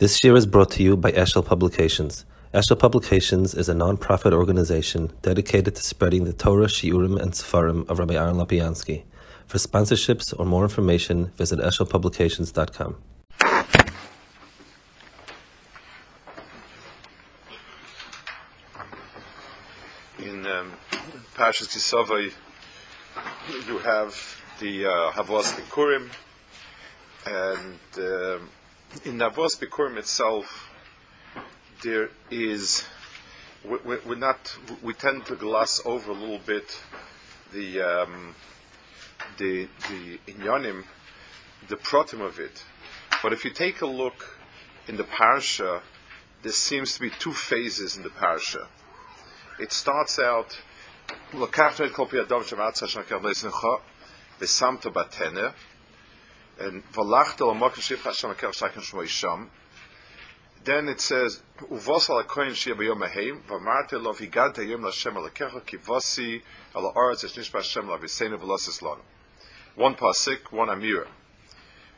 This year is brought to you by Eshel Publications. Eshel Publications is a non-profit organization dedicated to spreading the Torah, Shiurim, and Sefarim of Rabbi Aaron Lapiansky. For sponsorships or more information, visit eshelpublications.com. In um, Ki Savo, you have the uh, Havos Bikurim, and um, in Navos Bikurim itself, there is we, are not we tend to gloss over a little bit the um, the the inyanim, the protim of it. But if you take a look in the parsha, there seems to be two phases in the parsha. It starts out L'kachnu et kol piyadom shematzah shnakel batene and Valachtel Hashem Akel Then it says Uvos Al B'Yom V'Marte Lo Vigante Yom Alakecha Ki Vosi Al Hashem One pasuk, one amira.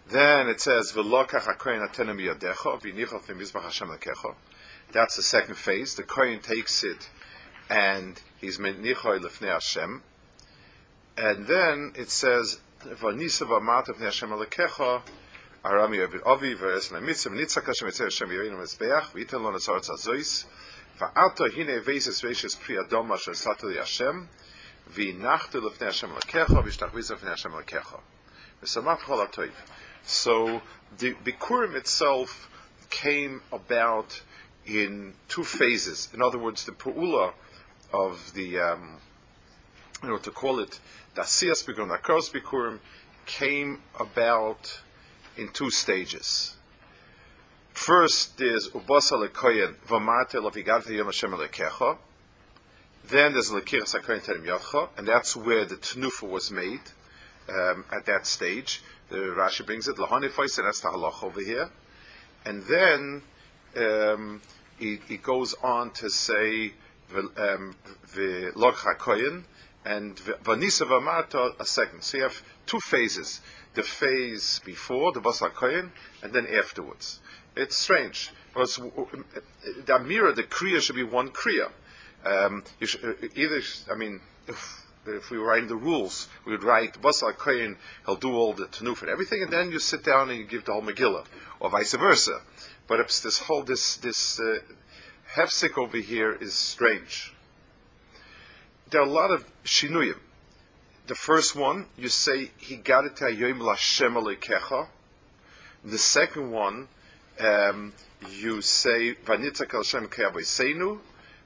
Then it says V'Lokach V'Mizbach Hashem Alakecha. That's the second phase. The Kohen takes it and he's Menichoy Lefnei Hashem. And then it says "Vanisa v'amata v'nei Hashem alekecha." Arami Avi v'es mitzvah nitzak Hashem etzer Hashem yireinu mezbeach v'yitel lo nesaretz azois hine. So the Bikurim itself came about in two phases. In other words, the Pu'ula of the, um, you know, to call it Dasias Bikurim, Akaros Bikurim, came about in two stages. First is Ubasa Lekoyen, Vamarte Lavigarte Yom Hashem Alekecha. Then there's Lekiras HaKoyen Terem and that's where the Tnufa was made um, at that stage. The Rashi brings it, Lahonifos, and that's the halach over here. And then um, he, goes on to say, v'log hakoyin and vanisa v'amarta a second. So you have two phases: the phase before the bas hakoyin, and then afterwards. It's strange because the amira, the kriya should be one kriya. Um, should, either, I mean, if, if we were writing the rules, we would write bas hakoyin. He'll do all the tanuf and everything, and then you sit down and you give the whole Megillah, or vice versa. But it's this whole this this uh, hefsek over here is strange. There are a lot of shinuyim. The first one, you say, it hayoim lashem alekecha. The second one, um, you say, vanitzak al shem ke'avoiseinu,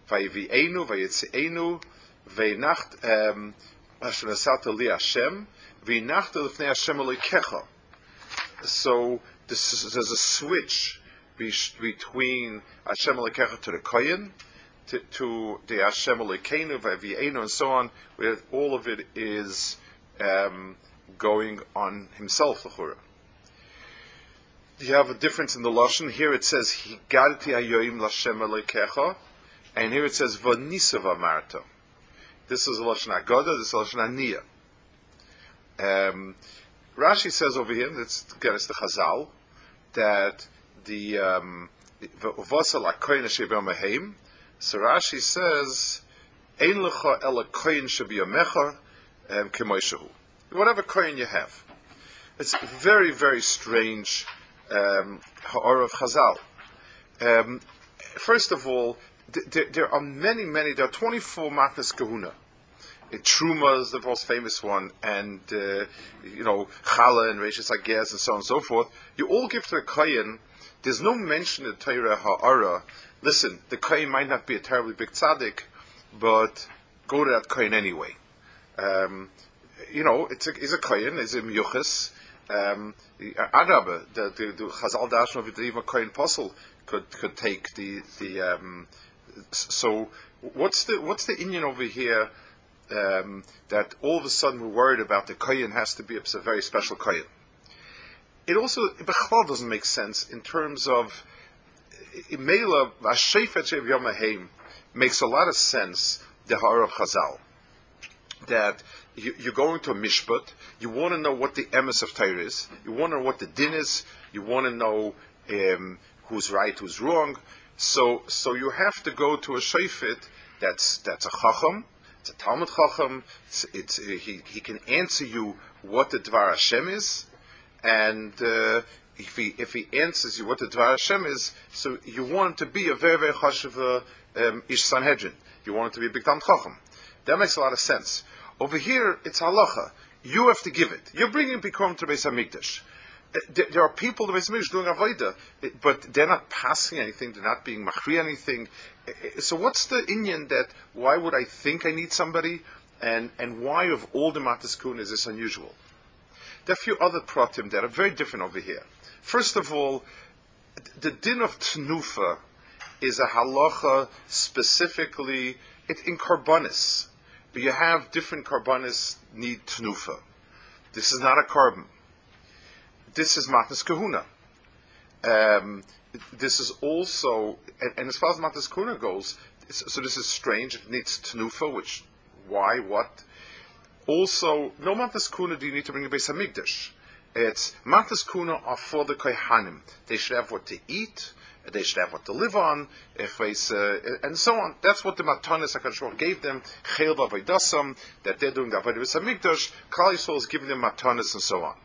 vayivi'enu, vayitze'enu, ve'nacht, um, asher nasata li Hashem, ve'nacht lefnei Hashem alekecha. So, this is, there's a switch between Hashem Alekecha to the Kohen, to, the Hashem Alekeinu, Vavienu, and so on, where all of it is um, going on himself, L'chura. You have a difference in the Lashon. Here it says, Higadti Ayoim Lashem Alekecha, and here it says, Vanisav Amarta. This is Lashon Agoda, this is Lashon Aniyah. Um, Rashi says over here, that's again it's the Chazal, that the um, so Rashi says, Ein lecha ela koyin shebiyamecha kemoishahu. Whatever koyin you have. It's very, very strange um, of Chazal. Um, first of all, th- there are many, many, there are 24 matnas kahuna. Truma is the most famous one, and uh, you know Chala and Rishis Agez and so on and so forth. You all give to the Kayin there's no mention in Torah Ha'ara. Listen, the Kohen might not be a terribly big tzaddik, but go to that Kohen anyway. Um, you know, it's a, it's a Kohen, it's a Miyuchas. Um, the, the, the Chazal Dashma of even Kohen Apostle could, could take the, the um, so what's the, what's the inyan over here um, that all of a sudden we're worried about the Kohen has to be a very special Kohen? it also Bechlal doesn't make sense in terms of Mela makes a lot of sense the Har of Chazal that you, are going to a mishpat, you want to know what the emes of Torah is, you want to know what the din is, you want to know um, who's right, who's wrong. So, so you have to go to a shayfit that's that's a chacham, it's a Talmud chacham. It's, it's he he can answer you what the Dvar Hashem is, and uh, if he if he answers you what the Dvar Hashem is, so you want to be a very very chashuv um, ish Sanhedrin. You want to be a big Talmud chacham. That makes a lot of sense. Over here, it's halacha. You have to give it. You're bringing Bikurim to Beis Hamikdash. Uh, there are people the Beis Hamikdash doing avodah, but they're not passing anything. They're not being machri anything. Uh, uh, so what's the inyan that? Why would I think I need somebody? And and why of all the matas is this unusual? There are a few other pratim that are very different over here. First of all, the din of tnufa is a halacha specifically in karbonis. But you have different carbonis need tnufa. This is not a carbon. This is matnas kahuna. Um, this is also, and, and, as far as matnas kahuna goes, so this is strange. It needs tnufa, which why what? Also, no matnas kahuna do you need to bring a base hamikdash. It's matnas kahuna are for the kohanim. They should have what to eat they should have what to live on, if uh, and so on. That's what the Matanis HaKadosh gave them, Chel Vavaydasam, that they're doing the Avodah Hamikdash, Yisrael is giving them Matanis and so on.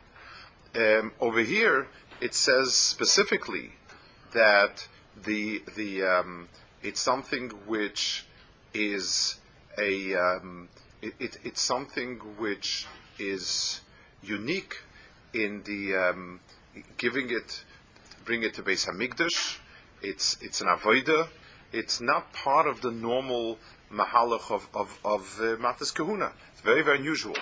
Um, over here, it says specifically that the the um, it's something which is a um, it, it, it's something which is unique in the um, giving it, bring it to Beis Hamikdash, it's it's an avoida. It's not part of the normal mahalach of of, of uh, matas kahuna. It's very very unusual.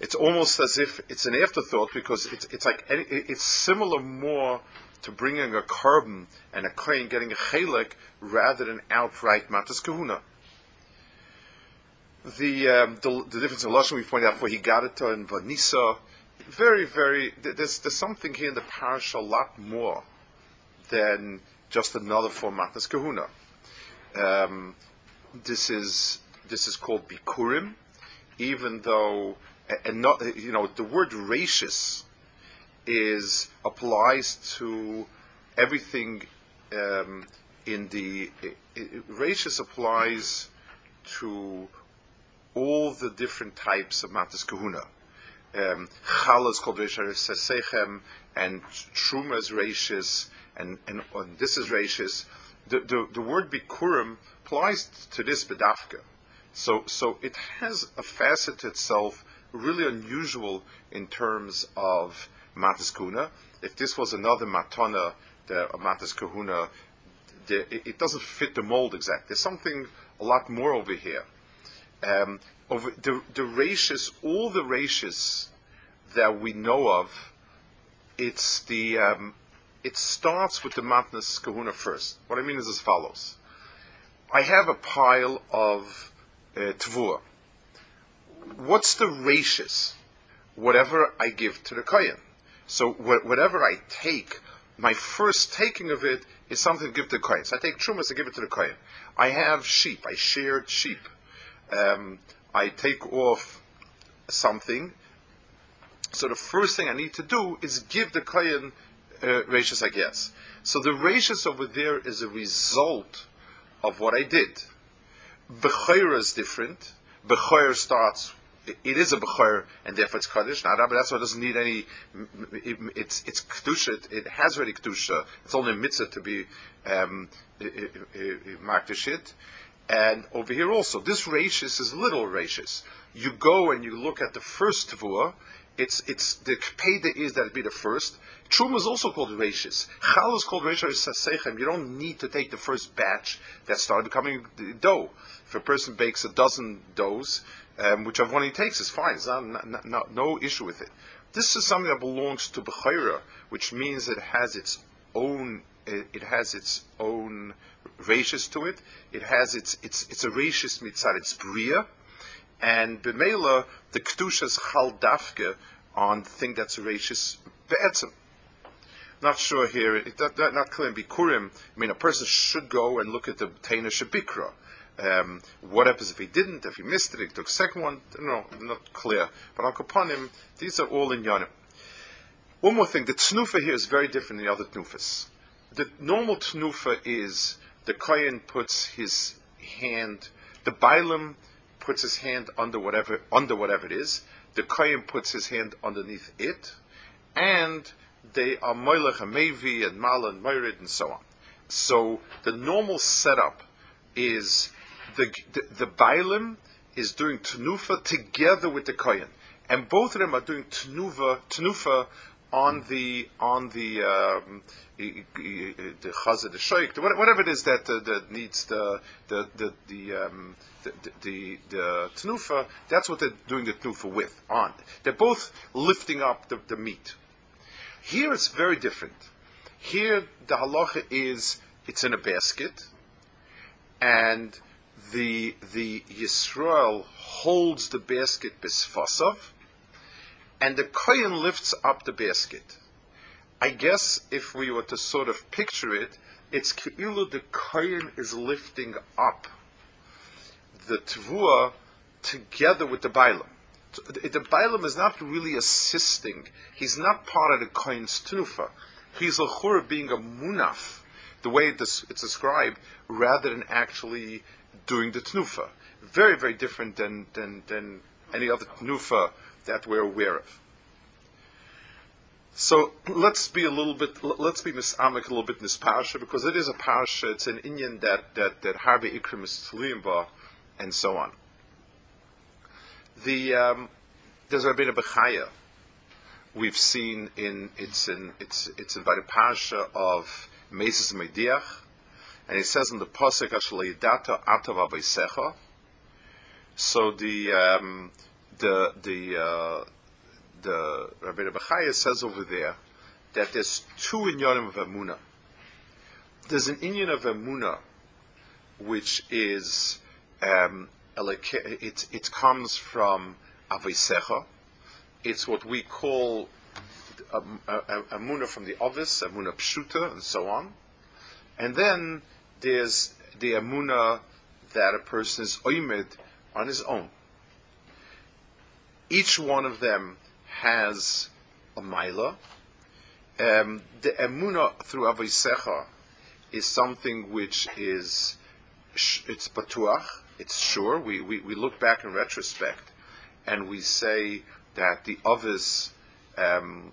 It's almost as if it's an afterthought because it's it's like it's similar more to bringing a carbon and a kohen getting a chelik rather than outright matas kahuna. The, um, the, the difference in lashon we pointed out for higadata and vanisa, very very there's there's something here in the parish a lot more than just another form Matnas Kahuna. Um, this is this is called Bikurim, even though and not you know the word rachis is applies to everything um, in the rachis applies to all the different types of matas kahuna. Um, Chala is called Reishar and Truma is Rashis, and, and, and this is rachis. The, the, the word bikurim applies to this bedafka. So, so it has a facet to itself really unusual in terms of matas kuna. If this was another matana, the matas kahuna, the, it, it, doesn't fit the mold exactly. There's something a lot more over here. Um, over the the rachis, all the rachis that we know of, it's the um, it starts with the matnas kahuna first. What I mean is as follows. I have a pile of uh. What's the ratius? Whatever I give to the kohen. So wh- whatever I take, my first taking of it is something to give to the kohen. So I take trumas, I give it to the kohen. I have sheep. I shared sheep. Um, I take off something. So the first thing I need to do is give the kohen uh, I guess. So the ratius over there is a result of what I did. Bechayr is different. Bechayr starts. It is a bechayr, and therefore it's kaddish. Not, but that's why it doesn't need any. It, it's it's kedusha. It, it, has already kedusha. It's only a mitzvah to be um, makdashit. And over here also, this rachis is little rachis. You go and you look at the first tavua. It's it's the kpeda is that it be the first. Truma is also called rachis. Chal is called rachis sasechem. You don't need to take the first batch that started becoming dough. If a person bakes a dozen doughs, um, whichever one he takes is fine. No issue with it. This is something that belongs to Bechira, which means it has its own. It, it has its own rachis to it. It has its it's it's a rachis mitzad. It's bria, and b'meila the kedushas chal dafke on the thing that's a rachis be'etzim not sure here. It, not, not clear in Bikurim. I mean, a person should go and look at the Taina Shabikra. Um, what happens if he didn't? If he missed it, he took second one. No, not clear. But on Kapanim, these are all in Yanim. One more thing: the tnufa here is very different than the other tnufas. the normal tenufa is the kohen puts his hand, the bailam puts his hand under whatever under whatever it is. The kohen puts his hand underneath it, and they are moilech and mevi and mal and moirid and so on. So the normal setup is the the, the bailam is doing tenufa together with the kohen, and both of them are doing tenufa tenufa on the on the um, the shoik, whatever it is that uh, that needs the the the the, um, the, the, the tenufa. That's what they're doing the tenufa with. On they're both lifting up the, the meat. Here it's very different. Here the halacha is it's in a basket, and the the Yisrael holds the basket bisfasav, and the kohen lifts up the basket. I guess if we were to sort of picture it, it's keilu the kohen is lifting up the tvua together with the bailam. The bailam is not really assisting. He's not part of the kohen's tnufa. He's a being a munaf, the way it's described, rather than actually doing the tnufa. Very, very different than, than, than any other tnufa that we're aware of. So let's be a little bit, let's be misamek a little bit in this because it is a parasha. It's an inyan that that that harbe ikrim is and so on. The um, there's a bit of Bechaya. We've seen in it's in it's it's in by the parasha of Meses Mediach, and it says in the pasuk Ashleidata Atava Beisecha. So the um, the the uh, the Rabbi Bechaya says over there that there's two inyanim of Amuna. There's an inyan of Amuna, which is um, it, it comes from Avisecha. It's what we call a Amuna from the Ovis, Amuna Pshuta, and so on. And then there's the Amuna that a person is oimed on his own. Each one of them has a Maila. Um, the Emuna through Avisecha is something which is, it's Batuach, it's sure. We, we, we look back in retrospect and we say that the Ovis um,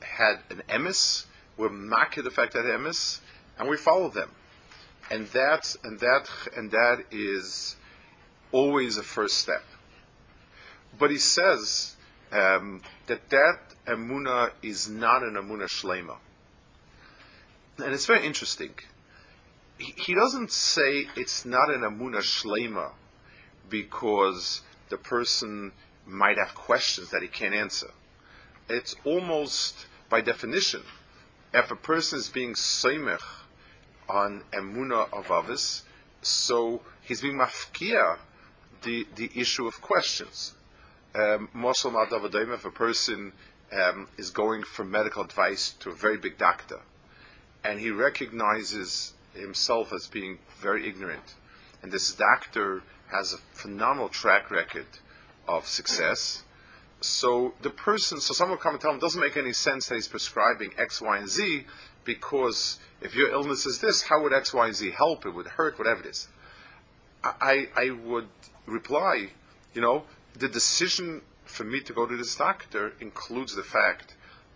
had an emis, we're makir the fact that emis, and we follow them. And that, and that, and that is always a first step. But he says um, that that emuna is not an emuna shlema. And it's very interesting. He, he doesn't say it's not an emuna shlema because the person might have questions that he can't answer. It's almost by definition, if a person is being seimech on emuna of avis, so he's being mafkia the, the issue of questions um, if a person um, is going for medical advice to a very big doctor, and he recognizes himself as being very ignorant, and this doctor has a phenomenal track record of success. So the person, so someone will come and tell him, doesn't make any sense that he's prescribing X, Y, and Z because if your illness is this, how would X, Y, and Z help? It would hurt, whatever it is. I, I would reply, you know, the decision for me to go to this doctor includes the fact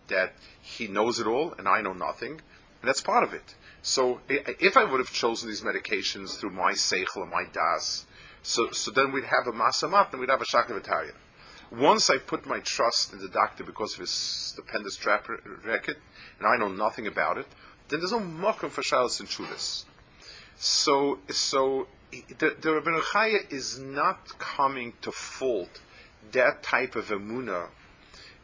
that he knows it all and I know nothing, and that's part of it. So if I would have chosen these medications through my seichel and my das, so, so then we'd have a masamat and we'd have a shakavataria. Once I put my trust in the doctor because of his stupendous track record, and I know nothing about it, then there's no mokum for shalos and chudas. So, so the, the Rabbeinu Chaya is not coming to fault that type of emuna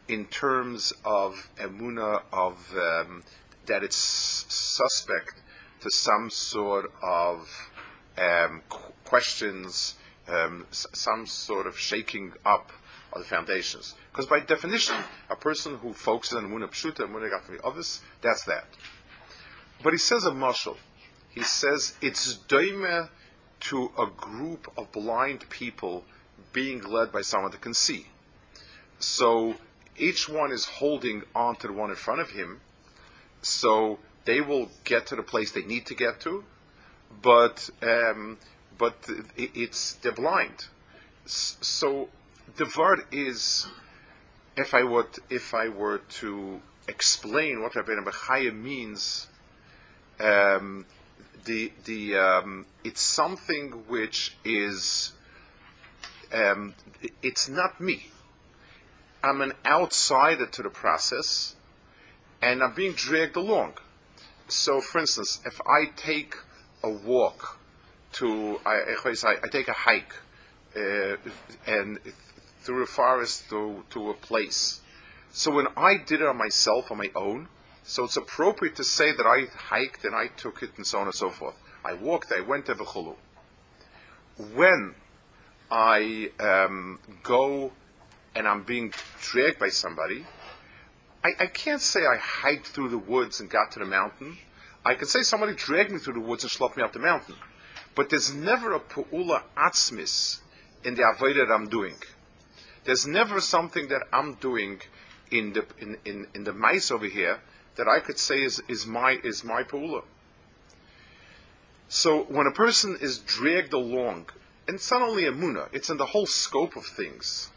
in terms of emuna of um, that it's suspect to some sort of um, questions, um, some sort of shaking up of the foundations. Because by definition, a person who focuses on emuna pshuta, emuna gafmi others, that's that. But he says a marshal. He says it's doime to a group of blind people being led by someone that can see. So each one is holding on to the one in front of him. So they will get to the place they need to get to, but um, but it's they're blind. So the word is, if I would if I were to explain what Rabbeinu Bechaya means, um, the the um, it's something which is um, it's not me. I'm an outsider to the process, and I'm being dragged along. So, for instance, if I take a walk to, I, I take a hike uh, and through a forest to, to a place. So when I did it on myself, on my own, so it's appropriate to say that I hiked and I took it and so on and so forth. I walked, I went to V'chulu. When I um, go and I'm being dragged by somebody, I, I, can't say I hiked through the woods and got to the mountain. I can say somebody dragged me through the woods and slopped me up the mountain. But there's never a pu'ula atzmis in the avodah that I'm doing. There's never something that I'm doing in the in, in, in the mice over here that I could say is, is my is my pu'ula. So when a person is dragged along, and it's not only a muna, it's in the whole scope of things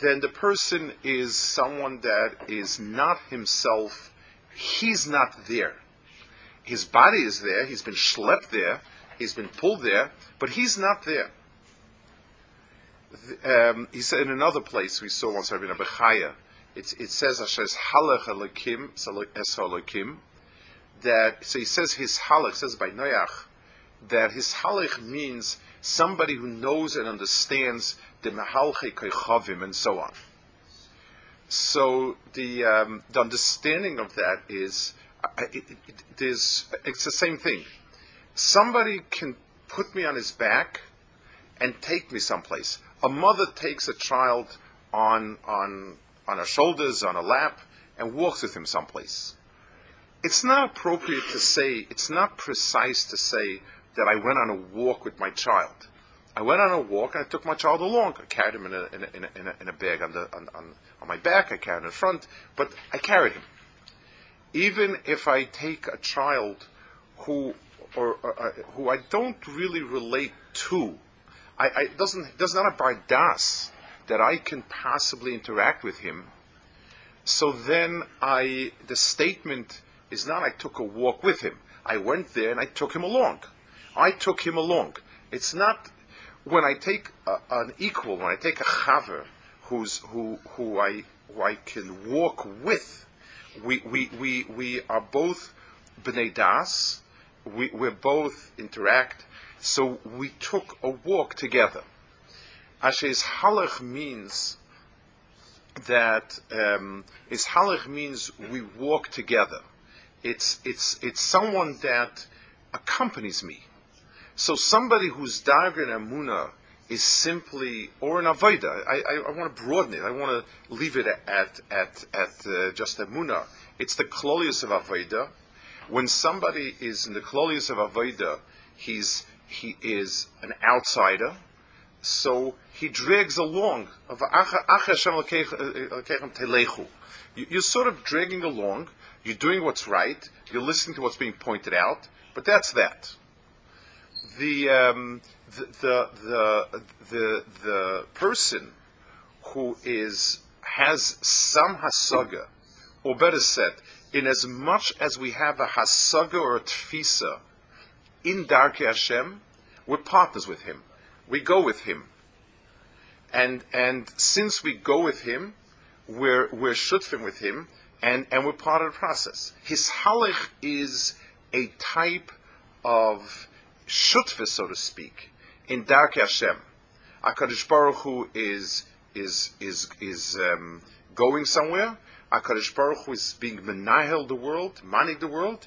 then the person is someone that is not himself, he's not there. His body is there, he's been schlepped there, he's been pulled there, but he's not there. Um, he said in another place we saw once Rabbi Bechaya, it, it says Ashes halach elakim es that so he says his halach says by Noach that his halach means somebody who knows and understands the Mehalche Koichavim, and so on. So the um, the understanding of that is it, it, it is it's the same thing. Somebody can put me on his back and take me someplace. A mother takes a child on on on her shoulders, on her lap, and walks with him someplace. It's not appropriate to say, it's not precise to say that I went on a walk with my child. I went on a walk and I took my child along. I carried him in a, in a, in a, in a bag on, the, on, on, on my back, I carried him in front, but I carried him. Even if I take a child who, or, uh, who I don't really relate to, I, I doesn't does not a das that I can possibly interact with him. So then I the statement is not I took a walk with him. I went there and I took him along. I took him along. It's not when I take a, an equal, when I take a chaver who's who who I who I can walk with, we we we, we are both bnei das. We we both interact. So we took a walk together. Ashes halach means that um, is halach means we walk together. It's it's it's someone that accompanies me. So somebody who's dagan amuna is simply or an avoda. I, I, I, want to broaden it. I want to leave it at at at uh, just amuna. It's the klolius of avoda. When somebody is in the klolius of avoda, he's he is an outsider. So he drags along. You're sort of dragging along. You're doing what's right. You're listening to what's being pointed out. But that's that the, um, the, the, the, the, the person who is, has some hasaga, or better said, in as much as we have a hasaga or a tfisa in Darkei Hashem, we're partners with him. We go with him. And, and since we go with him, we're, we're shutfim with him, and, and we're part of the process. His halach is a type of shutva, so to speak, in Dark Hashem. Hakadosh Baruch Hu is is is is um, going somewhere. Hakadosh Baruch Hu is being menahel the world, manig the world,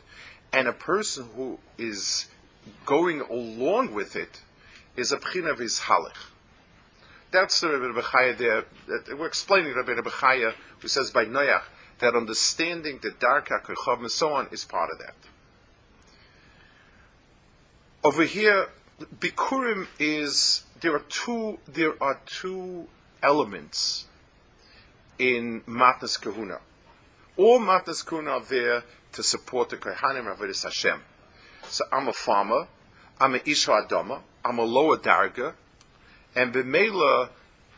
and a person who is going along with it is a pchin of his halach. That's the Rebbe Bechaya there. We're explaining Rebbe Bechaya, who says by Noach that understanding the dark HaKerchav and so on is part of that. Over here, Bikurim is there are two there are two elements in Matnas Kahuna. All Matnas Kahuna are there to support the Kohanim Avodas Hashem. So I'm a farmer, I'm an Isha Adama, I'm a lower Darga, and B'Mela,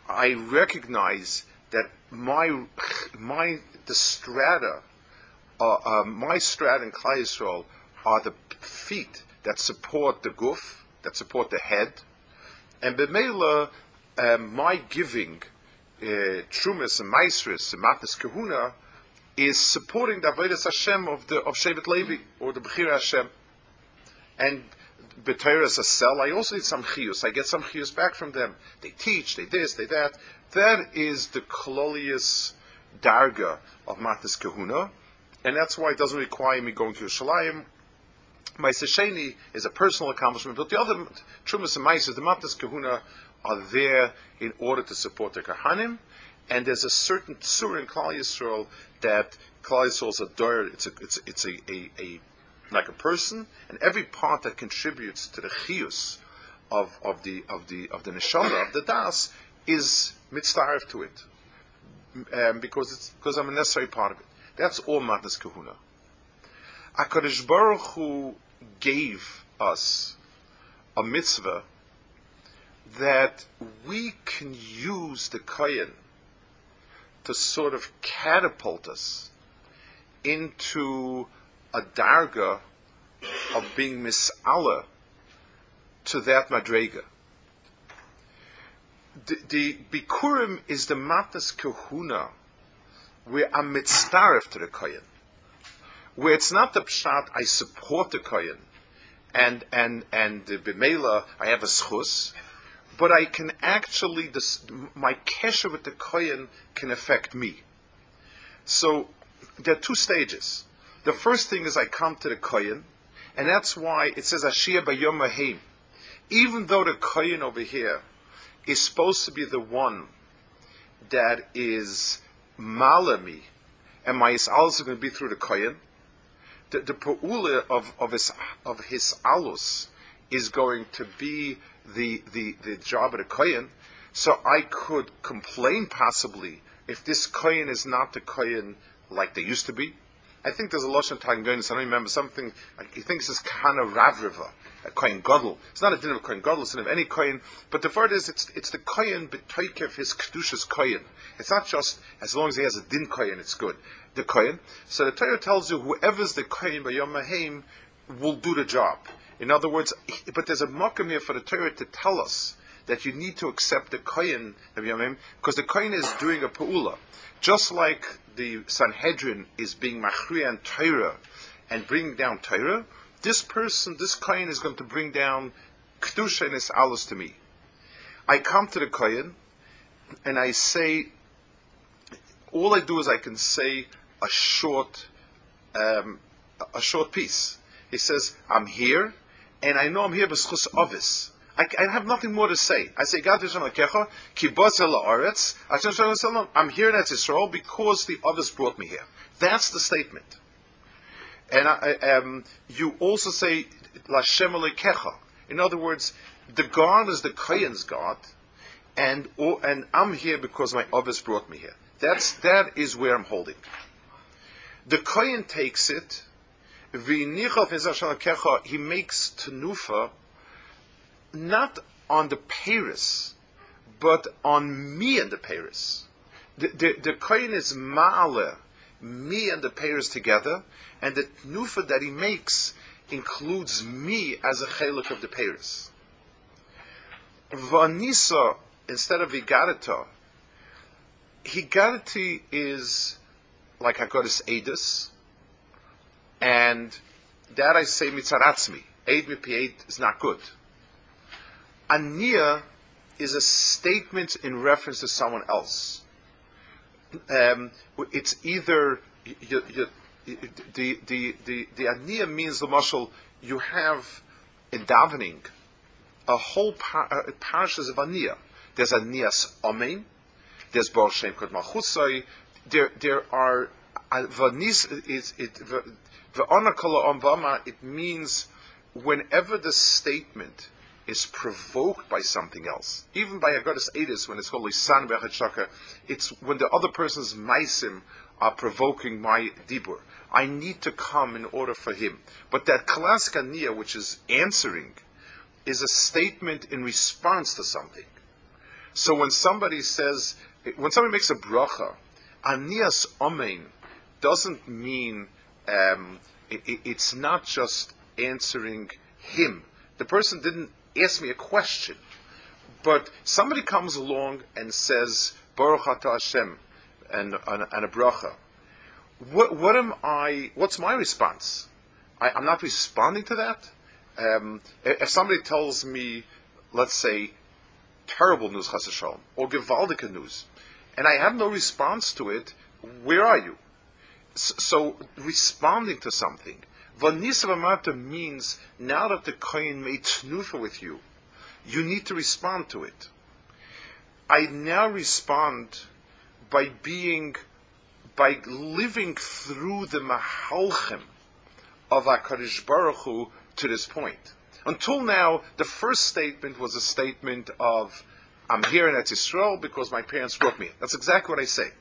I recognize that my, my, the strata, uh, uh, my strata in Klai Yisrael are the feet that support the guf, that support the head, and B'Mela, um, my giving, uh, Trumas and Maestris and Matas Kahuna, is supporting the Avodah Hashem of the of Shevet Levi or the Bechir Hashem. And B'Torah a cell, I also need some chiyus. I get some chiyus back from them. They teach, they this, they that. That is the kololius darga of Matas Kahuna, and that's why it doesn't require me going to Yerushalayim. My Sesheni is a personal accomplishment, but the other Trumas and Maises, the Matas Kahuna, are there in order to support the Kahanim, and there's a certain tzur in Klal Yisrael that Klal Yisrael is a door, it's a, it's, it's a, a, a, like a person, and every part that contributes to the chiyus of, of the of the of the neshama of the das is mitzvah to it, um, because it's because I'm a necessary part of it. That's all matas kahuna. Hakadosh Baruch Hu gave us a mitzvah that we can use the kohen to sort of catapult us into a darga of being mis'ala to that madrega. The, the Bikurim is the matas kahuna where I'm mitzaref to the kohen where it's not the pshat I support the kohen and and and the b'meila I have a schus, but I can actually this, my kesher with the kohen can affect me. So there are two stages. The first thing is I come to the kohen, and that's why it says Ashia Bayom Mahim. Even though the kohen over here is supposed to be the one that is malami, and my is also going to be through the kohen, the, the pa'ula of, of his, of his alus is going to be the, the, the job of the kohen. So I could complain possibly if this kohen is not the kohen like they used to be. I think there's a Lashon Tangonis, I don't remember something, he thinks it's Kana Ravriva, a Kohen Gadol. It's not a din of Kohen Gadol, it's a din of any Kohen, but the word is, it's, it's the Kohen betoikev his Kedushas Kohen. It's not just, as long as he has a din Kohen, it's good the Kohen. So the Torah tells you whoever's the Kohen by Yom Mahim will do the job. In other words, but there's a makam here for the Torah to tell us that you need to accept the Kohen of Yom because the Kohen is doing a pa'ula. Just like the Sanhedrin is being machriya and Torah and bringing down Torah, this person, this Kohen is going to bring down Kedusha and his alus to me. I come to the Kohen and I say, all I do is I can say a short, um, a short piece. He says, "I'm here, and I know I'm here b'schus ovis." I, I, have nothing more to say. I say, God Kecha, I'm here in Israel because the others brought me here. That's the statement. And I, um, you also say, Lashem Kecha. In other words, the God is the Kohen's God, and, and I'm here because my others brought me here. That's, that is where I'm holding. The Kohen takes it, he makes tenufa not on the Paris, but on me and the Paris. The, the, the Kohen is ma'ale, me and the Paris together, and the Nufa that he makes includes me as a chelik of the Paris. Vanisa, instead of Higarita, Higarity is like Hakadosh Edus, and that I say mitzaratzmi. Eid mipi is not good. Ania is a statement in reference to someone else. Um, it's either you, you, the the the the ania means the muscle you have in davening a whole par- uh, parashas of ania. There's anias amen. There's bar shem kod there there are vanis is it it means whenever the statement is provoked by something else, even by a goddess Edis, when it's called Lisan Shaka, it's when the other person's maisim are provoking my dibur. I need to come in order for him. But that classic aniyah, which is answering, is a statement in response to something. So when somebody says, when somebody makes a bracha, aniyas omein doesn't mean um, it, it, it's not just answering him. The person didn't ask me a question, but somebody comes along and says Baruch Ata Hashem and, and, and a bracha. What, what am I? What's my response? I, am not responding to that. Um, if somebody tells me, let's say, terrible news, Chas Shalom, or gewaldige news, and I have no response to it, where are you? So responding to something. Vanisavamata means now that the kohen made tnufa with you, you need to respond to it. I now respond by being, by living through the mahalchim of HaKadosh Baruch Hu to this point. Until now, the first statement was a statement of, I'm here in Eretz Yisrael because my parents brought me. That's exactly what I say.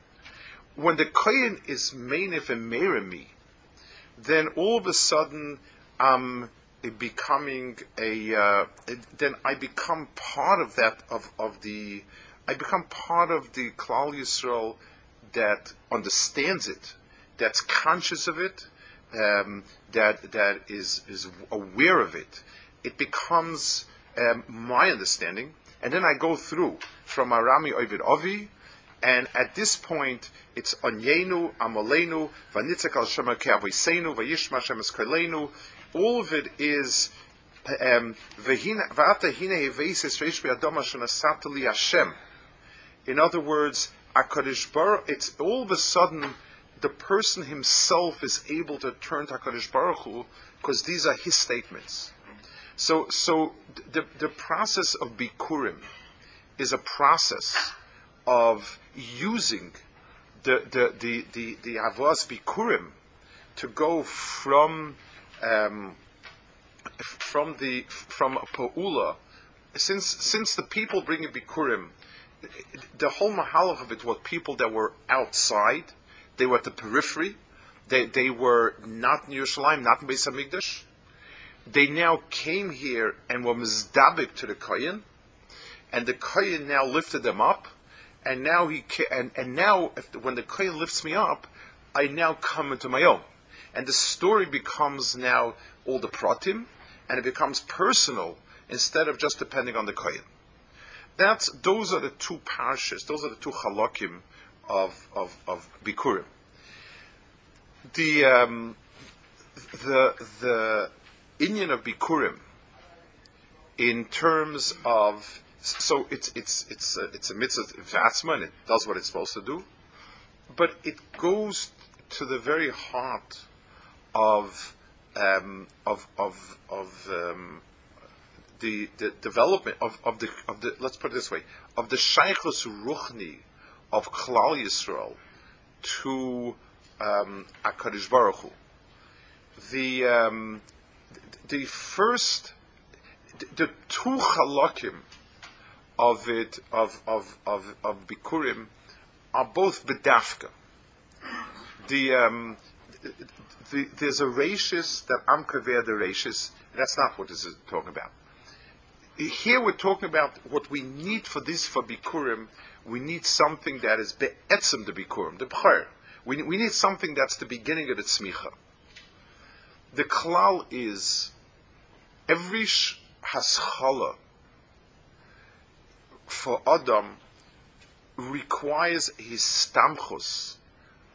When the Kohen is Meinif and me, then all of a sudden I'm becoming a, uh, then I become part of that, of, of the, I become part of the Klal Yisrael that understands it, that's conscious of it, um, that that is is aware of it. It becomes um, my understanding, and then I go through from Arami Ovid Ovi, and at this point it's Onyenu, Amalenu, Vanitzak al Shema Keavoisenu, Vayishma Shemes Kalenu. All of it is um, in other words, it's all of a sudden the person himself is able to turn to HaKadosh Baruch Hu because these are his statements. So, so the, the process of Bikurim is a process of using the, the, the, the, the Avos Bikurim to go from, um, from the, from Pa'ula, since, since the people bringing Bikurim, the whole mahalach of it was people that were outside, they were at the periphery. They, they were not in Yerushalayim, not in Beis Hamikdash. They now came here and were mizdabik to the Kohen, and the Kohen now lifted them up, and now he and, and now if, when the Kohen lifts me up, I now come into my own, and the story becomes now all the pratim, and it becomes personal instead of just depending on the Kohen. That's those are the two parshas, those are the two halakim of, of, of Bikurim. The, um, the, the inyan of Bikurim, in terms of, so it's, it's, it's, a, it's a mitzvah vatzma and it does what it's supposed to do, but it goes to the very heart of, um, of, of, of um, the, the development of, of the of the let's put it this way of the shaykhus ruchni of Klal Yisrael to um, Akadosh Baruch Hu. The um, the first the, the two halakim of it of of of, of Bikurim are both bedafka. The, um, the there's a rachis that I'm kaver the rachis. That's not what this is talking about. Here we're talking about what we need for this for Bikurim we need something that is be'etzim the bikurim, the b'char. We, we need something that's the beginning of the tzmicha. The klal is every haschala for Adam requires his stamchus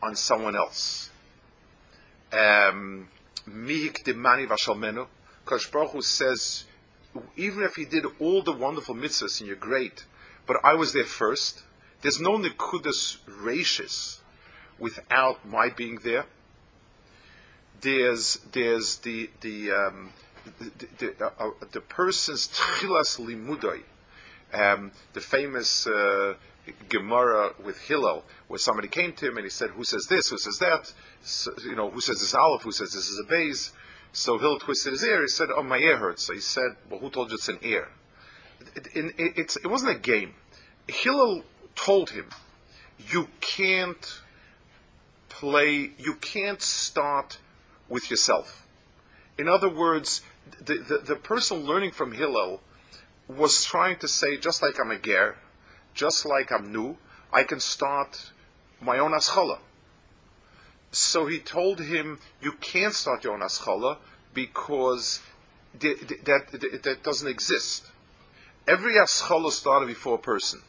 on someone else. Um, Mihik demani vashalmenu. Kosh Baruch says, even if he did all the wonderful mitzvahs and you're great, but I was there first. There's no Nikudas Rashis without my being there. There's there's the the um, the, the, uh, uh, the, person's tchilas limudai, um, the famous uh, Gemara with Hillel, where somebody came to him and he said, "Who says this? Who says that? So, you know, who says this aleph? Who says this is a base?" So Hillel twisted his ear. He said, "Oh, my ear hurts." So he said, "Well, who told you it's an ear?" it, it, it wasn't a game. Hillel told him, you can't play, you can't start with yourself. In other words, the, the, the person learning from Hillel was trying to say, just like I'm a ger, just like I'm new, I can start my own aschala. So he told him, you can't start your own aschala because that, that, that doesn't exist. Every aschala started before a person.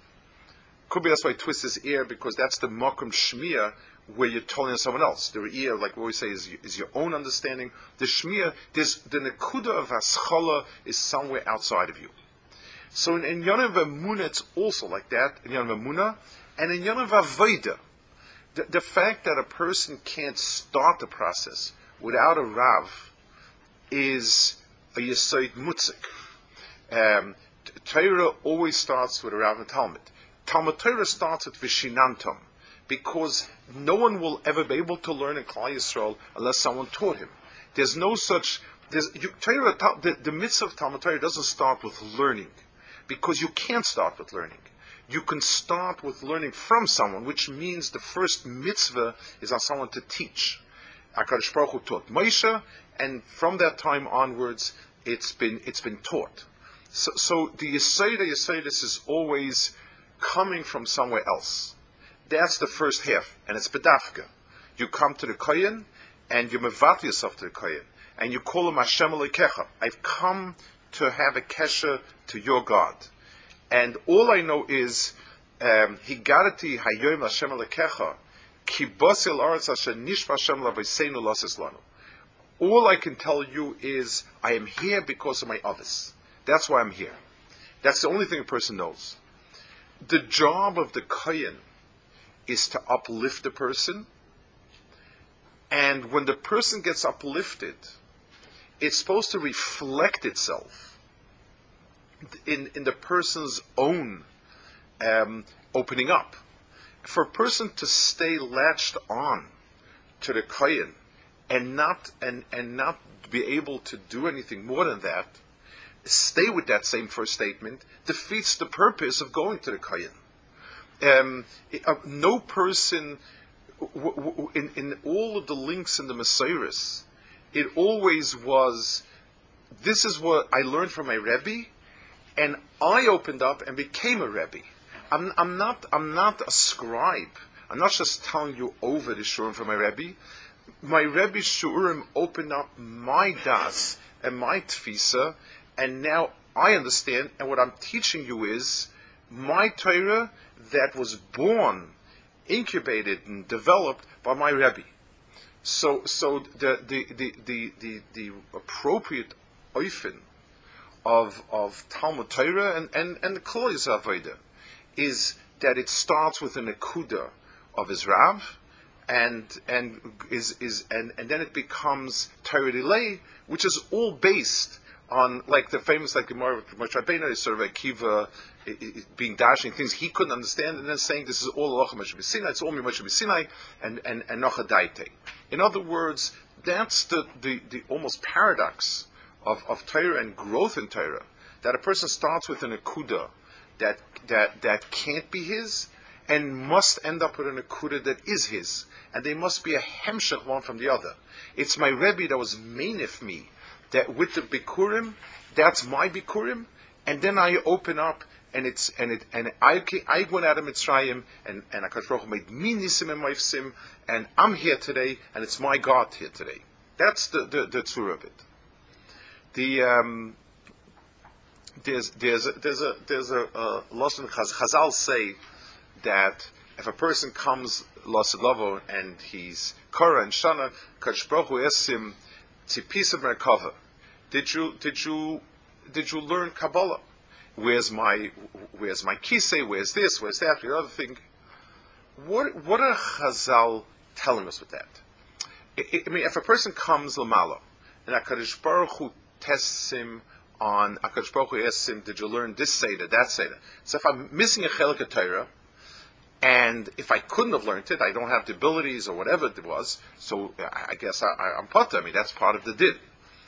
Could be that's why I twist his ear because that's the makom shmir where you're telling someone else. The ear, like what we say, is, is your own understanding. The shmir, the nekuda of aschala is somewhere outside of you. So in, in Yonav Amuna, it's also like that, in Yonav Amuna, and in Yonav Avodah, the, the fact that a person can't start the process without a Rav is a Yesoid Mutzik. Um, Torah always starts with a Rav and Talmud. Talmud Torah starts with Vishinantam, because no one will ever be able to learn in Klal Yisrael unless someone taught him. There's no such. There's, you, Torah, the, the mitzvah of Talmud Torah doesn't start with learning because you can't start with learning. You can start with learning from someone, which means the first mitzvah is on someone to teach. Akadosh Baruch Hu taught Moshe, and from that time onwards, it's been it's been taught. So, so the Yesedis is always coming from somewhere else. That's the first half, and it's bedafka. You come to the kohen, and you mevat yourself to the kohen, and you call him Hashem Elokecha. I've come to have a kesha to your God. And all I know is, um, Higarati Hayoim Hashem Alekecha, Kibosil Aretz Asher Nishma Hashem Lavaseinu Loses Lanu. All I can tell you is, I am here because of my others. That's why I'm here. That's the only thing a person knows. The job of the Kohen is to uplift the person, and when the person gets uplifted, it's supposed to reflect itself in, in the person's own um, opening up. For a person to stay latched on to the kohen and not and, and not be able to do anything more than that, stay with that same first statement defeats the purpose of going to the kohen. Um, uh, no person w- w- in, in all of the links in the Messiahs, it always was. This is what I learned from my Rebbe, and I opened up and became a Rebbe. I'm, I'm, not, I'm not a scribe. I'm not just telling you over the Shurim from my Rebbe. My Rebbe Shurim opened up my das and my tfisa, and now I understand, and what I'm teaching you is my Torah that was born, incubated, and developed by my Rebbe. So, so the, the, the, the, the, the appropriate oifen of of Talmud Torah and and and the Klois Avodah is that it starts with an akuda of his Rav, and and is is and, and then it becomes Torah Delay, which is all based on like the famous like Gemara Moshe Rabbeinu is sort of Akiva being dashing things he couldn't understand, and then saying this is all Alocha Moshe Sinai, it's all Moshe Sinai, and and and Nocha Daite. In other words, that's the, the the almost paradox of, of Torah and growth in Torah, that a person starts with an akuda that, that, that can't be his and must end up with an akuda that is his. And they must be a hemshech one from the other. It's my Rebbe that was mainif me, that with the Bikurim, that's my Bikurim, and then I open up and it's and it and I I went out of Mitzrayim and and Akash Baruch made me nisim and sim and I'm here today and it's my God here today. That's the the, the tzur of it the um, there's there's a, there's a there's a uh, Chazal say that if a person comes lovo and he's Korah and Shana, Kachbrochu asks him tzipisa merkava. Did you did you did you learn Kabbalah? Where's my where's my kisei? Where's this? Where's that? The other thing. What what are Chazal telling us with that? I, I mean, if a person comes lamalo and Hakadosh Baruch Hu tests him on Akash Baruch Hu asks him, "Did you learn this Seder, that Seder?" So if I'm missing a chelik of Torah, and if I couldn't have learned it, I don't have the abilities or whatever it was. So I guess I, am potter. I mean, that's part of the din.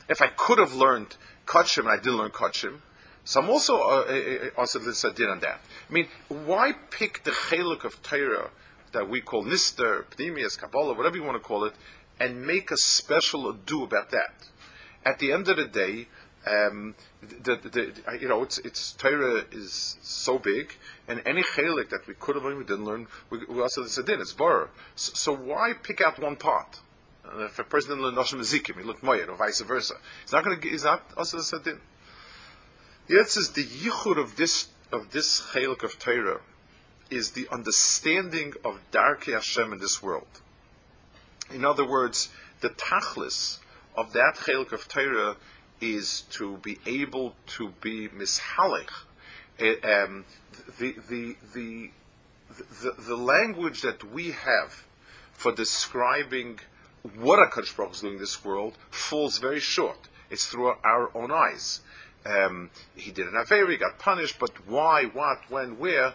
If I could have learned kachim and I didn't learn kachim, so I'm also uh, uh, uh also this din on that. I mean, why pick the chelik of Torah that we call Nister, Pnimius, Kabbalah, whatever you want to call it, and make a special ado about that. At the end of the day, um, the, the, the, you know, it's, it's Torah is so big, and any chelik that we could have learned, we didn't learn, we, we also said it's bar. So, so, why pick out one part? Uh, if a person didn't learn Noshim Ezekim, he learned Moyed, or vice versa. He's not going to. He's not also said in. Yes, is the yichur of this of this chelik of Torah is the understanding of Darkei Hashem in this world. In other words, the tachlis of that chelik of Torah is to be able to be mishalech. Eh, um, the, the, the, the, the language that we have for describing what a HaKadosh Baruch is doing in this world falls very short. It's through our own eyes. Um, he did an affair, he got punished, but why, what, when, where?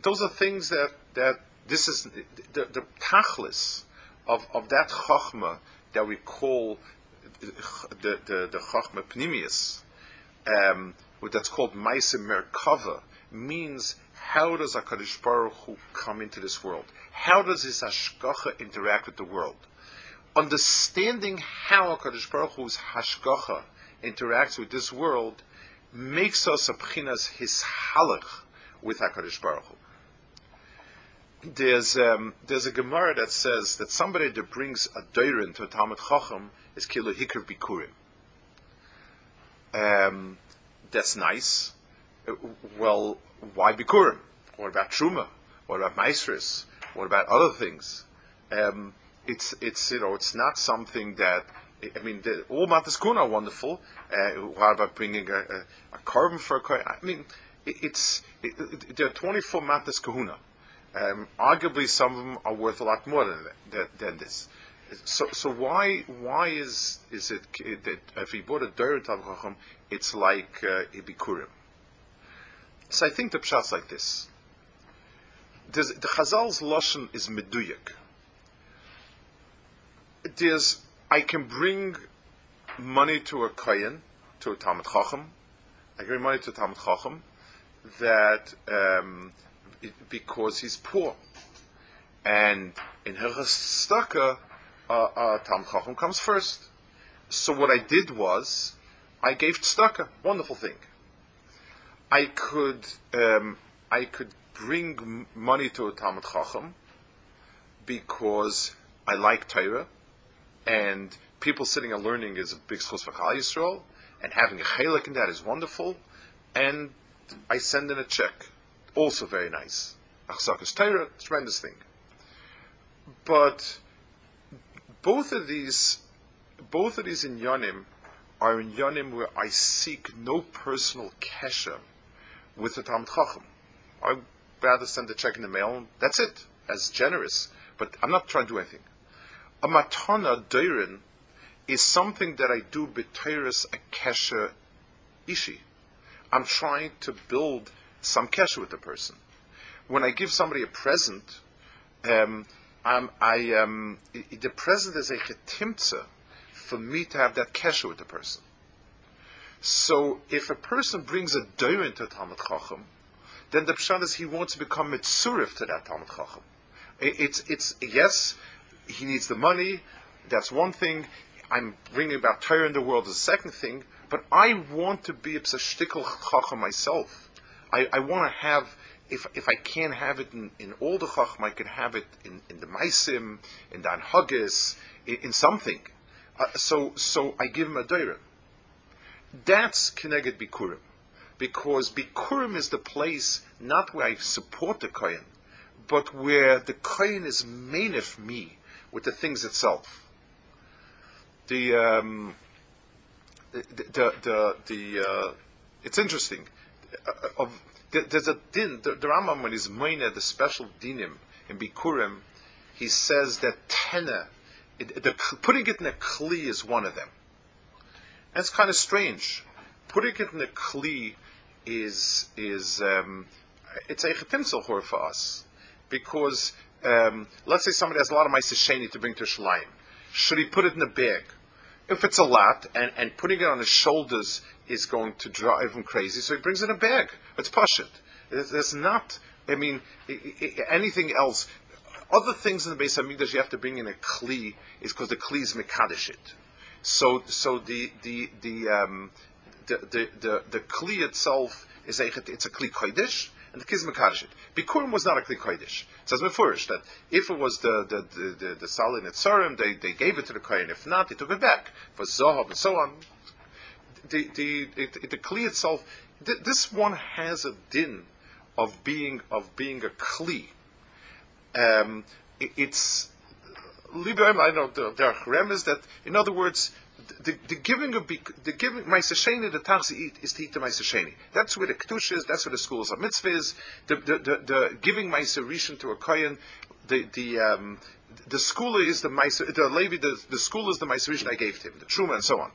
Those are things that, that this is the, the tachlis of, of that chachma that we call the the the Chachma Pnimius, um, that's called Maisa Merkava, means how does Hakadosh Baruch Hu come into this world? How does his hashgacha interact with the world? Understanding how Hakadosh Baruch Hu's hashgacha interacts with this world makes us a pchinas his halach with Hakadosh Baruch Hu. There's um, there's a Gemara that says that somebody that brings a doirin to a Talmud Chacham is Kilo Hikr Bikurim. Um, that's nice. Uh, well, why Bikurim? What about Truma? What about Maestris? What about other things? Um, it's, it's, you know, it's not something that, I mean, the, all Matas are wonderful. Uh, what about bringing a, a, a carbon for a I mean, it, it's, it, there are 24 Matas. Um, arguably, some of them are worth a lot more than, than this. So, so why why is is it that if he bought a Dorit Chacham, it's like uh, Ibikurim? So I think the pshat's like this. There's, the Chazal's lashon is meduyik. There's I can bring money to a kohen, to a Talmud Chacham. I can bring money to a Talmud Chacham that um, it, because he's poor, and in her uh, uh, Tam Chacham comes first. So what I did was, I gave tzedakah, wonderful thing. I could, um, I could bring money to a Talmud Chacham because I like Torah, and people sitting and learning is a big source for Chal Yisrael, and having a chelik in that is wonderful, and I send in a check, also very nice. Achzakas Torah, tremendous thing. But both of these, both of these inyanim are inyanim where I seek no personal kesher with the Talmud Chacham. I'd rather send a check in the mail. That's it, as generous. But I'm not trying to do anything. A matana deirin is something that I do b'teiris a kesher ishi. I'm trying to build some kesher with the person. When I give somebody a present, um, um, I, um, the present is a chetimtza for me to have that kesher with the person. So if a person brings a doirin to Talmud Chacham, then the pshat is he wants to become mitzurif to that Talmud Chacham. it's, it's, yes, he needs the money, that's one thing. I'm bringing about Torah in the world is a second thing, but I want to be a shtickle chacham myself. I, I want to have if, if I can't have it in, in all the Chachma, I can have it in, in the Maisim, in the Anhagis, in, in something. Uh, so, so I give him a Deira. That's Keneged Bikurim. Because Bikurim is the place not where I support the Kohen, but where the Kohen is of me with the things itself. The, um, the, the, the, the uh, it's interesting. Uh, of there's a din, the, the Rambam, when he's moine the special dinim in Bikurim, he says that tena, it, the, putting it in a kli is one of them. It's kind of strange. Putting it in a kli is, is um, it's a chetim for us. Because, um, let's say somebody has a lot of ma'aseh to bring to Shalayim. Should he put it in a bag? If it's a lot, and, and putting it on his shoulders is going to drive him crazy, so he brings in a bag. It's pashit. There's not. I mean, anything else. other things in the Beis Hamikdash you have to bring in a kli is because the kli is mekadeshit. So, so the the the um, the, the the the kli itself is a it's a kli kodesh, and the kiz mekadeshit. Bikurim was not a kli kodesh. It says mefurish that if it was the the the the, the salin they they gave it to the kohen. If not, they took it back for zohav and so on. The the the kli itself, th- this one has a din of being of being a kli. Um, it, it's Libra, I know there, the Rem is that, in other words, the, the giving of the giving Maisasheni, the Tachsi eat is to eat the Maisasheni. That's where the Ketush is. That's where the schools of mitzvah is. The the, the, the giving Maisarishan to a kohen, the the um, the school is the Maisa, the Levi, the, the school is the Maisarishan I gave to him, the Truma and so on.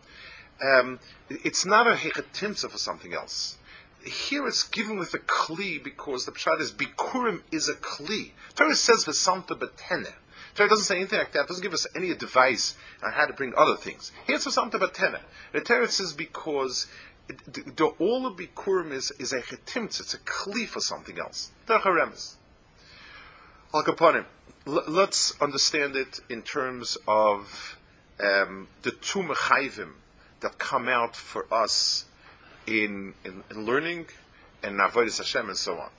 Um, it's not a hechatimsa for something else. Here it's given with a kli because the pshat is bikurim is a kli. Torah says v'samta betene. Torah doesn't say anything like that. It doesn't give us any advice on how to bring other things. Here's v'samta betene. The Torah says because the, all of bikurim is, is a chetimtz. It's a kli for something else. Tercharemes. Al kaponim. Let's understand it in terms of um, the two mechayvim that come out for us in, in, in learning and Avodah Hashem and so on.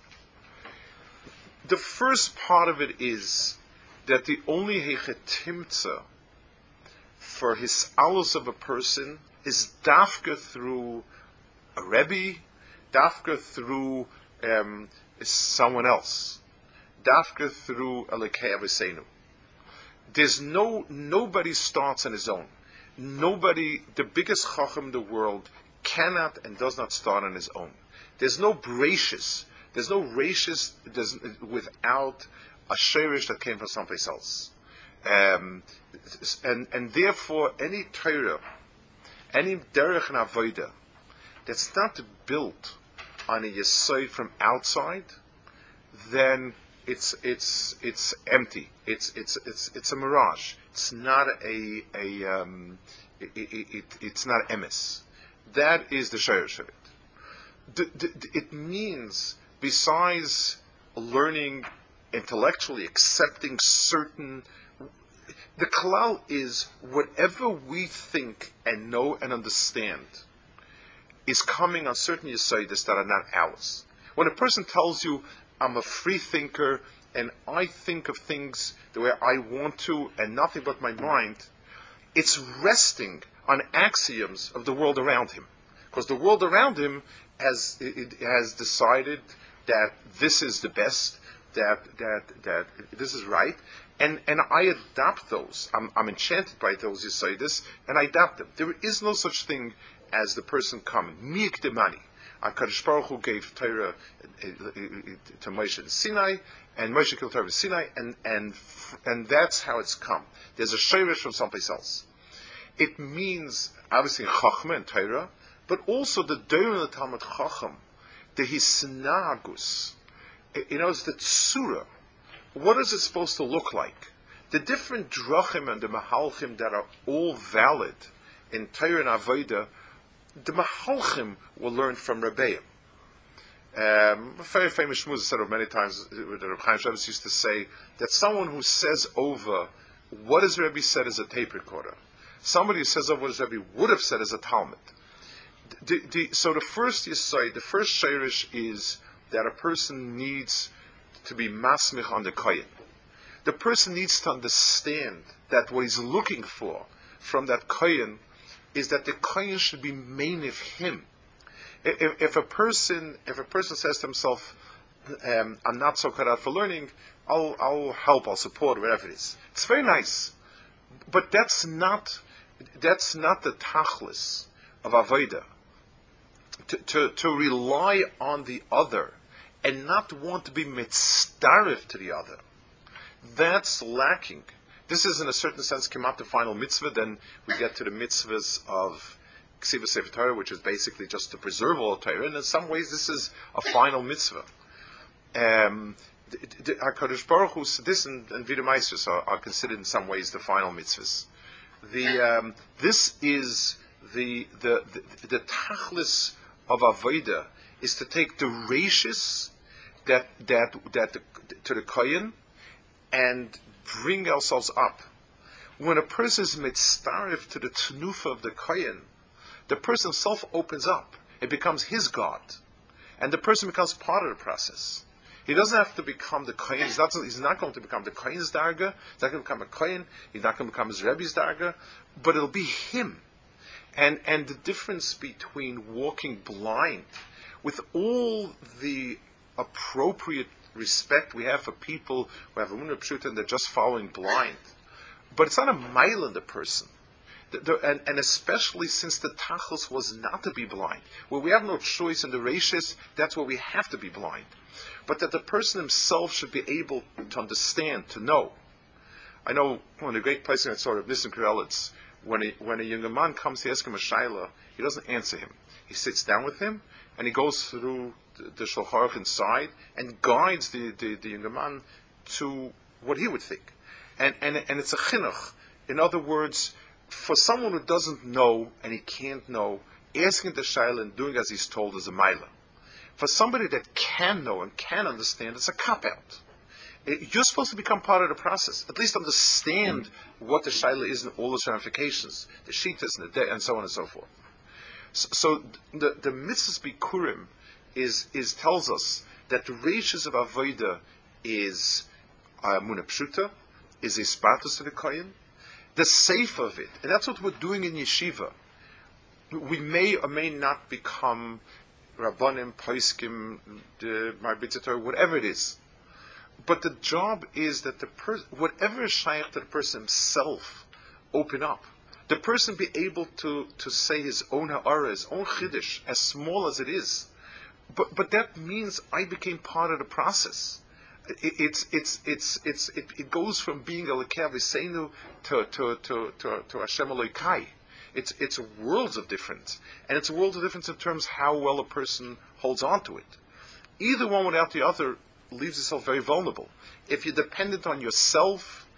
The first part of it is that the only hechetimtza for his alus of a person is dafka through a rebbe, dafka through um, someone else, dafka through Elekei Avosenu. There's no nobody starts on his own. Nobody, the biggest chacham in the world, cannot and does not start on his own. There's no bracious, there's no ratious without a shirish that came from someplace else. Um, and, and therefore, any Torah, any derech and avodah that's not built on a yesod from outside, then it's it's it's empty. It's it's it's it's a mirage. It's not a a um, it, it, it, it's not emes. That is the shayrish of it. It means, besides learning intellectually, accepting certain. The kalal is whatever we think and know and understand is coming on certain yisaitis that are not ours. When a person tells you, I'm a free thinker and I think of things the way I want to and nothing but my mind, it's resting on axioms of the world around him. Because the world around him has, it, has decided that this is the best, that, that, that this is right, and, and I adopt those. I'm, I'm enchanted by those you say this, and I adopt them. There is no such thing as the person coming. Miik de money. HaKadosh Baruch Hu gave Torah uh, uh, to Moshe in Sinai, and Moshe killed Torah Sinai, and, and, and that's how it's come. There's a shayrish from someplace else it means obviously Chachma and Torah, but also the Doim of the Talmud Chacham, the Hisnagus. You know, it's the Tzura. What is it supposed to look like? The different drachim and the mahalchim that are all valid in Torah and Avodah, the mahalchim will learn from Rebbeim. Um, a very famous shmuz said many times, the Reb Chaim Shabbos used to say that someone who says over what has Rebbe said is a tape recorder somebody who says over what his Rebbe would have said as a Talmud. The, the, so the first say the first shirish is that a person needs to be masmich on the kohen. The person needs to understand that what he's looking for from that kohen is that the kohen should be main of him. If, if, a person if a person says to himself, um, "I'm not so cut out for learning," I'll I'll help, I'll support, whatever it is. It's very nice, but that's not that's not the tachlis of avodah. To, to, to rely on the other and not want to be mitzdarif to the other, that's lacking. This is, in a certain sense, came up the final mitzvah. Then we get to the mitzvahs of Ksiva Sefer Torah, which is basically just to preserve all Torah. And in some ways, this is a final mitzvah. Um, HaKadosh Baruch Hu, this and, and Vida are, are considered in some ways the final mitzvahs the um, this is the the the, the tachlis of avoda is to take the ratius that that that the, to the kohen and bring ourselves up. When a person is mitzarif to the tnufa of the kohen, the person himself opens up. It becomes his God. And the person becomes part of the process. He doesn't have to become the kohen. He's not, he's not going to become the kohen's darga. He's not going to become a kohen. He's not going to become his rebbe's darga. But it'll be him. And, and the difference between walking blind with all the appropriate respect we have for people who have a and they're just following blind. But it's not a mile in the person. And, and, especially since the tachlis was not to be blind, where we have no choice in the ratios, that's where we have to be blind. But that the person himself should be able to understand, to know. I know one of the great places I saw of Nissim Karelitz, when when a younger man comes to ask him a shaila, he doesn't answer him. He sits down with him and he goes through the, the Shulchan inside and guides the, the, the, younger man to what he would think. And, and, and it's a chinuch. In other words, for someone who doesn't know and he can't know, asking the shaila and doing as he's told is a mila. For somebody that can know and can understand, it's a cop out. You're supposed to become part of the process. At least understand what the shaila is and all its ramifications, the shitas and the de- and so on and so forth. So, so the the mitzvahs bikurim is is tells us that the ratios of avoda is uh, munapshuta, is a spartus to the kohen, the safe of it, and that's what we're doing in yeshiva. We may or may not become rabbanim, poiskim, marbitzator, whatever it is. But the job is that the person, whatever is shaykh to the person himself, open up. The person be able to, to say his own ha'ara, his own chiddush, as small as it is. But, but that means I became part of the process. It, it's, it's, it's, it's, it, it goes from being a lekavisenu to, to, to, to, to Hashem Elokai. It's, it's worlds of difference. And it's a world of difference in terms how well a person holds on to it. Either one without the other leaves yourself very vulnerable. If you're dependent on yourself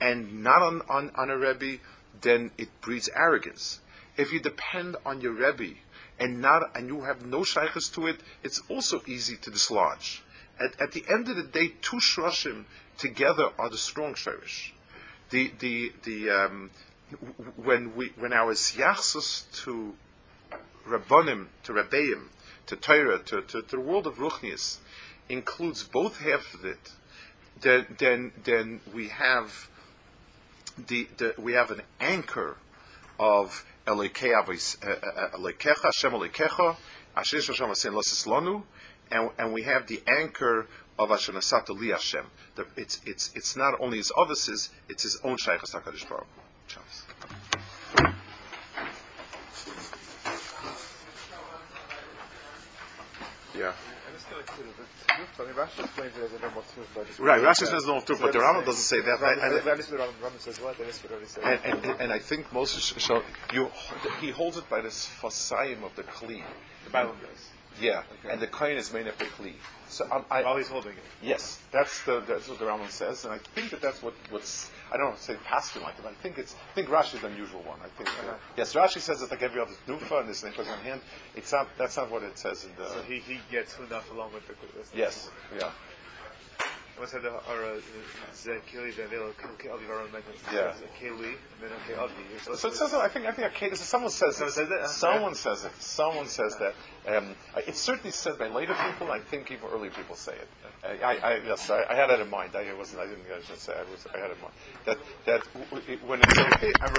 and not on, on, on a Rebbe, then it breeds arrogance. If you depend on your Rebbe and not and you have no shaykhs to it, it's also easy to dislodge. At, at the end of the day, two shroshim together are the strong shirish. The the the um, when we when our yachsus to rabbonim to rabbeim to Torah to, to, to the world of ruchnias includes both half of it, then then then we have the, the we have an anchor of Elikecha uh, uh, uh, Elikecha Asher Hashem and and we have the anchor of Asher Nasata Li Hashem. It's it's it's not only his offices, it's his own Shaykhas Hakadosh Baruch. Yeah. Right, Rashi says no too, but the Rambam doesn't say that. And, and, and I think Moses, so you, he holds it by this fasayim of the kli. The Bible does. Yeah, okay. and the coin is made of the kli. So um, I, while he's holding it. Yes, that's the that's what the Rambam says, and I think that that's what what's I don't know say pastor like it. but I think it's I think Rashi is the unusual one. I think uh, yes, Rashi says it's like every other nufa and this thing goes on hand. It's not that's not what it says in the. So he, he gets enough along with the. Yes, yeah. What's that? Or Zekili Davilo Avi Varon Yeah. Keli then Avi. So it says I think I think uh, okay, someone says someone says that. Someone says it. Someone says that. Um, it's certainly said by later people. I think even early people say it. I, I, yes, I, I, had that in mind. I wasn't. I didn't. I should say. I was. I had it in mind that that when it's okay. I